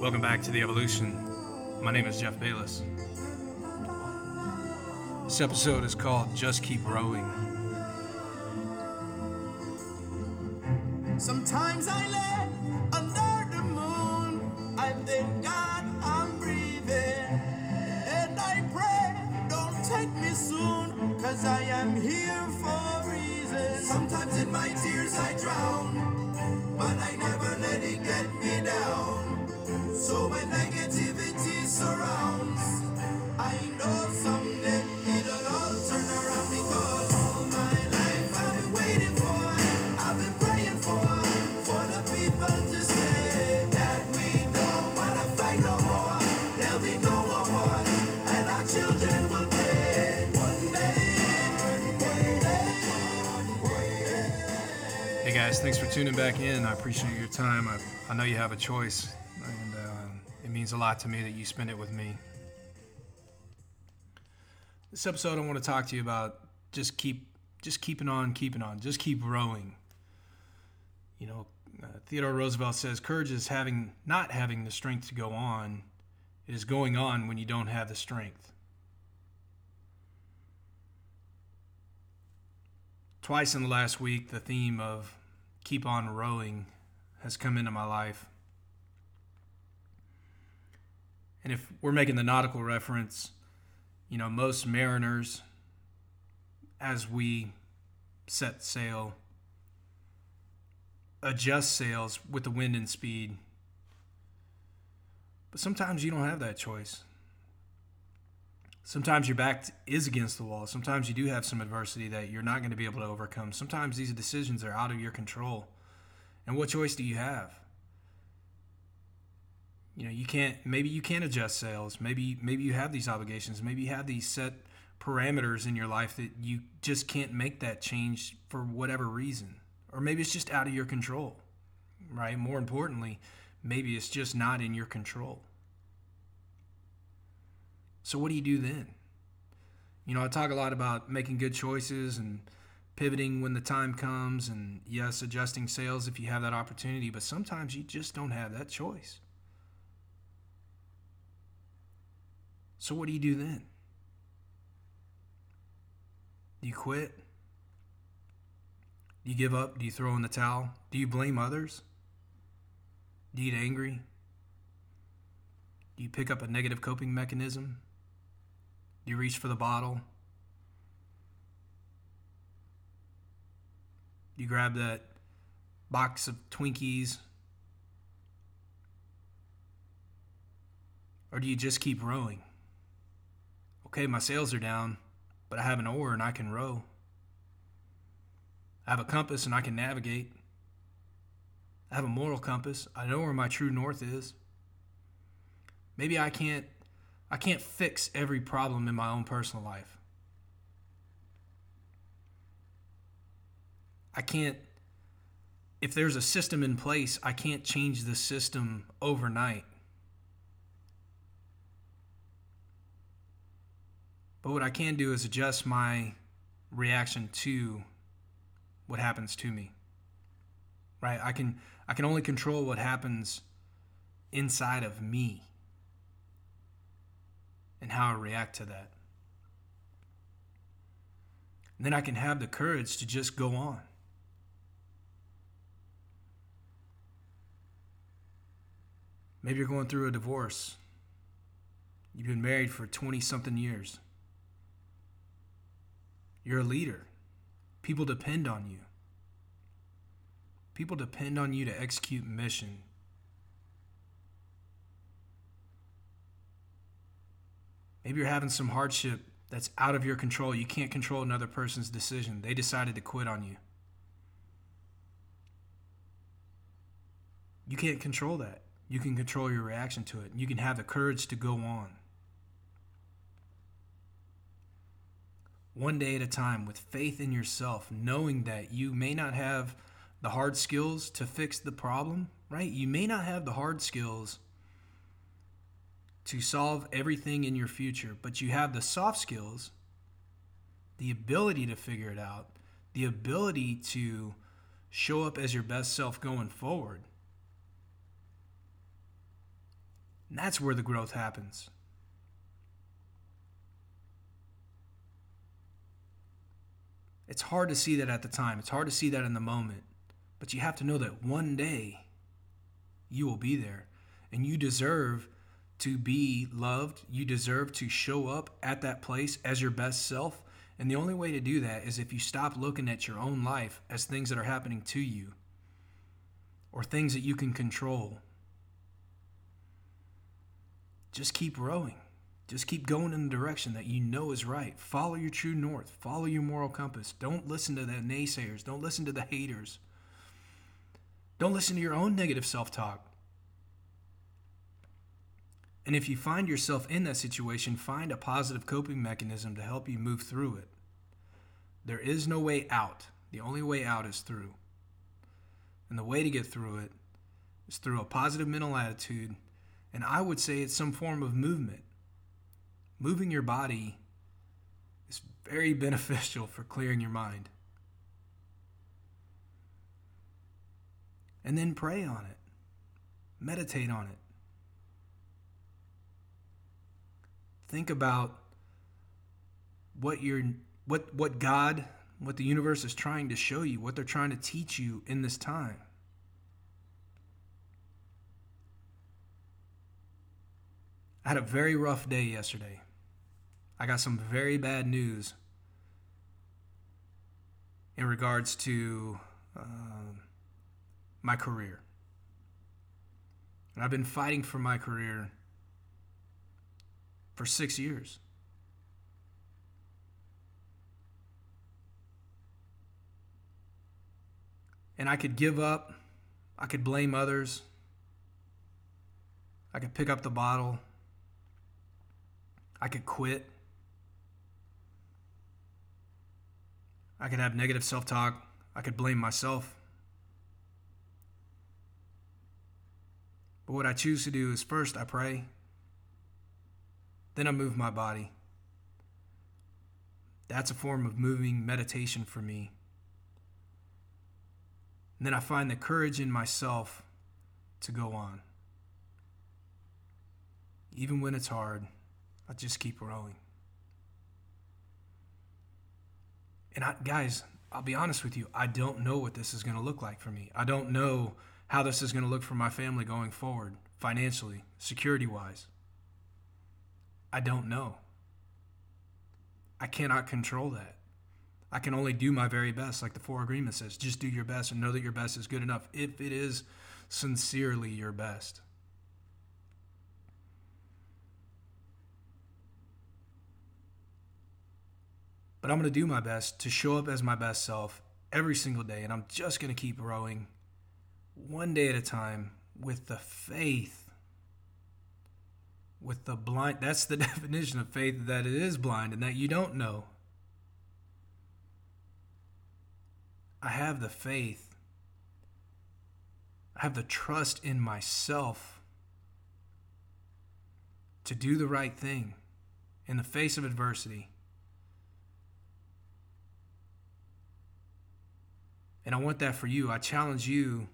Welcome back to The Evolution. My name is Jeff Bayless. This episode is called Just Keep Rowing. Sometimes I lay under the moon. I thank God I'm breathing. And I pray, don't take me soon. Cause I am here Hey guys, thanks for tuning back in. I appreciate your time. I, I know you have a choice, and uh, it means a lot to me that you spend it with me. This episode, I want to talk to you about just keep, just keeping on, keeping on, just keep rowing. You know, uh, Theodore Roosevelt says, "Courage is having not having the strength to go on. It is going on when you don't have the strength." Twice in the last week, the theme of keep on rowing has come into my life. And if we're making the nautical reference, you know, most mariners, as we set sail, adjust sails with the wind and speed. But sometimes you don't have that choice. Sometimes your back is against the wall. Sometimes you do have some adversity that you're not going to be able to overcome. Sometimes these decisions are out of your control. And what choice do you have? You know, you can't maybe you can't adjust sails. Maybe maybe you have these obligations. Maybe you have these set parameters in your life that you just can't make that change for whatever reason. Or maybe it's just out of your control. Right? More importantly, maybe it's just not in your control. So what do you do then? You know, I talk a lot about making good choices and pivoting when the time comes and yes, adjusting sails if you have that opportunity, but sometimes you just don't have that choice. So what do you do then? Do you quit? Do you give up? Do you throw in the towel? Do you blame others? Do you get angry? Do you pick up a negative coping mechanism? You reach for the bottle? You grab that box of Twinkies? Or do you just keep rowing? Okay, my sails are down, but I have an oar and I can row. I have a compass and I can navigate. I have a moral compass. I know where my true north is. Maybe I can't I can't fix every problem in my own personal life. I can't if there's a system in place, I can't change the system overnight. But what I can do is adjust my reaction to what happens to me. Right? I can I can only control what happens inside of me and how I react to that. And then I can have the courage to just go on. Maybe you're going through a divorce. You've been married for 20 something years. You're a leader. People depend on you. People depend on you to execute mission. Maybe you're having some hardship that's out of your control. You can't control another person's decision. They decided to quit on you. You can't control that. You can control your reaction to it. You can have the courage to go on. One day at a time with faith in yourself, knowing that you may not have the hard skills to fix the problem, right? You may not have the hard skills to solve everything in your future, but you have the soft skills, the ability to figure it out, the ability to show up as your best self going forward. And that's where the growth happens. It's hard to see that at the time. It's hard to see that in the moment. But you have to know that one day you will be there and you deserve to be loved. You deserve to show up at that place as your best self. And the only way to do that is if you stop looking at your own life as things that are happening to you or things that you can control. Just keep rowing. Just keep going in the direction that you know is right. Follow your true north. Follow your moral compass. Don't listen to the naysayers. Don't listen to the haters. Don't listen to your own negative self talk. And if you find yourself in that situation, find a positive coping mechanism to help you move through it. There is no way out. The only way out is through. And the way to get through it is through a positive mental attitude. And I would say it's some form of movement. Moving your body is very beneficial for clearing your mind. And then pray on it, meditate on it. Think about what you're what what God, what the universe is trying to show you, what they're trying to teach you in this time. I had a very rough day yesterday. I got some very bad news in regards to uh, my career. And I've been fighting for my career for six years. And I could give up, I could blame others, I could pick up the bottle, I could quit. I could have negative self talk. I could blame myself. But what I choose to do is first I pray, then I move my body. That's a form of moving meditation for me. And then I find the courage in myself to go on. Even when it's hard, I just keep rowing. And I, guys, I'll be honest with you, I don't know what this is going to look like for me. I don't know how this is going to look for my family going forward, financially, security wise. I don't know. I cannot control that. I can only do my very best, like the Four Agreement says. Just do your best and know that your best is good enough if it is sincerely your best. But I'm going to do my best to show up as my best self every single day. And I'm just going to keep rowing one day at a time with the faith, with the blind. That's the definition of faith that it is blind and that you don't know. I have the faith, I have the trust in myself to do the right thing in the face of adversity And I want that for you. I challenge you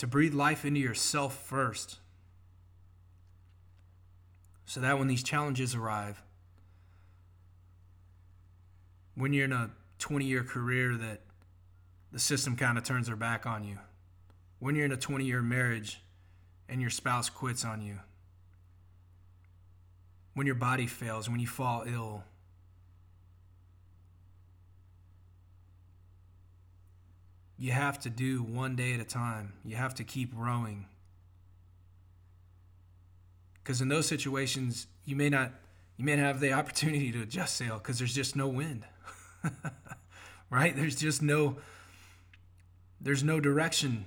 to breathe life into yourself first. So that when these challenges arrive, when you're in a 20 year career that the system kind of turns their back on you, when you're in a 20 year marriage and your spouse quits on you, when your body fails, when you fall ill, you have to do one day at a time. You have to keep rowing. Because in those situations, you may not you may not have the opportunity to adjust sail because there's just no wind. right? There's just no there's no direction.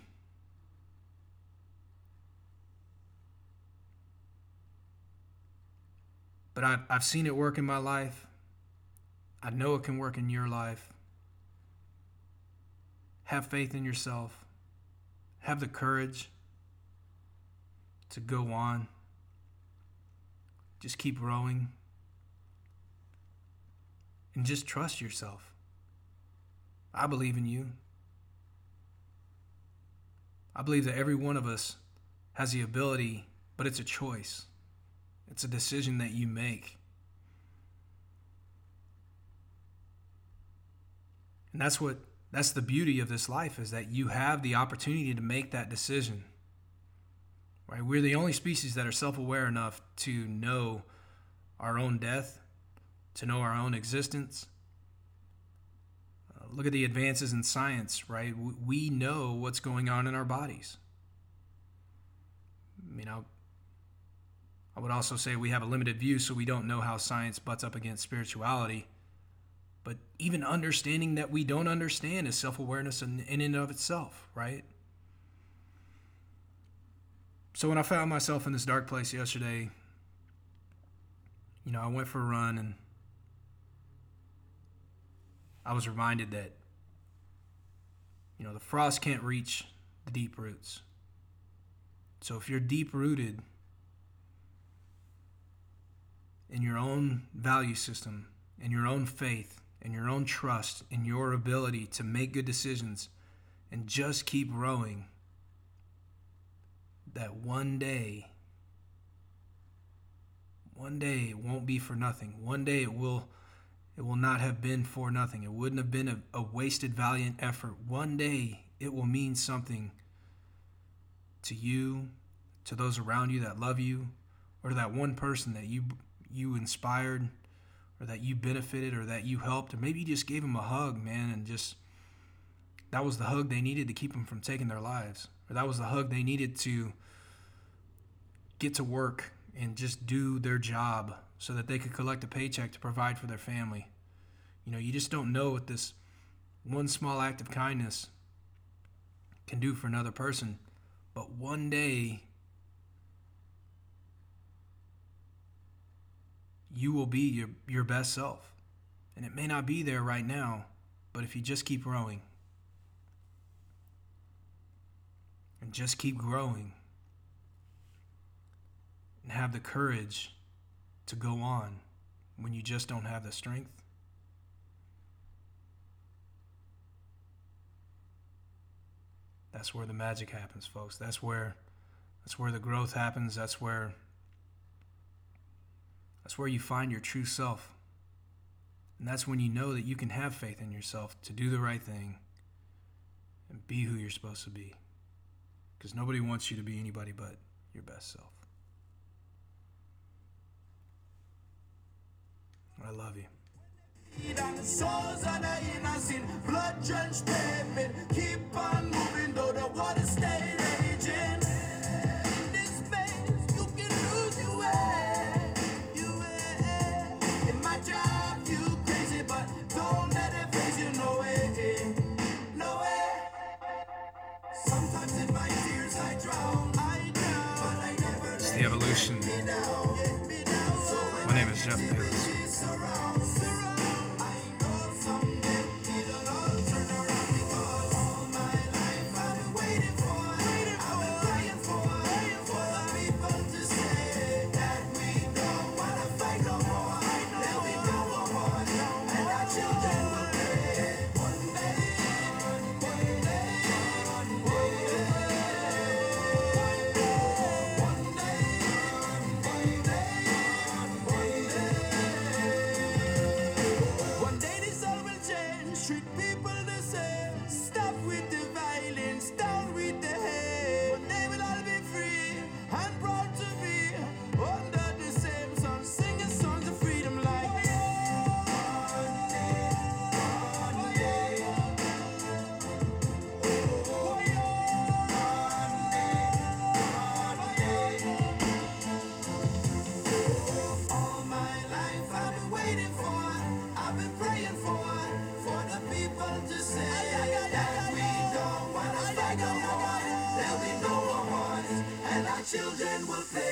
But I've, I've seen it work in my life. I know it can work in your life. Have faith in yourself. Have the courage to go on. Just keep rowing. And just trust yourself. I believe in you. I believe that every one of us has the ability, but it's a choice. It's a decision that you make. And that's what that's the beauty of this life is that you have the opportunity to make that decision. Right? We're the only species that are self-aware enough to know our own death, to know our own existence. Uh, look at the advances in science, right? We know what's going on in our bodies. I mean, I'll, I would also say we have a limited view, so we don't know how science butts up against spirituality. But even understanding that we don't understand is self awareness in, in and of itself, right? So when I found myself in this dark place yesterday, you know, I went for a run and I was reminded that, you know, the frost can't reach the deep roots. So if you're deep rooted in your own value system, in your own faith, and your own trust in your ability to make good decisions and just keep rowing, that one day, one day it won't be for nothing. One day it will it will not have been for nothing. It wouldn't have been a, a wasted valiant effort. One day it will mean something to you, to those around you that love you, or to that one person that you you inspired or that you benefited or that you helped or maybe you just gave them a hug man and just that was the hug they needed to keep them from taking their lives. Or that was the hug they needed to get to work and just do their job so that they could collect a paycheck to provide for their family. You know you just don't know what this one small act of kindness can do for another person. But one day you will be your, your best self. And it may not be there right now, but if you just keep growing and just keep growing and have the courage to go on when you just don't have the strength, that's where the magic happens, folks. That's where that's where the growth happens. That's where that's where you find your true self. And that's when you know that you can have faith in yourself to do the right thing and be who you're supposed to be. Because nobody wants you to be anybody but your best self. I love you. Keep on moving though the water stay It's the evolution. My name is Jeff Davis. Children will play.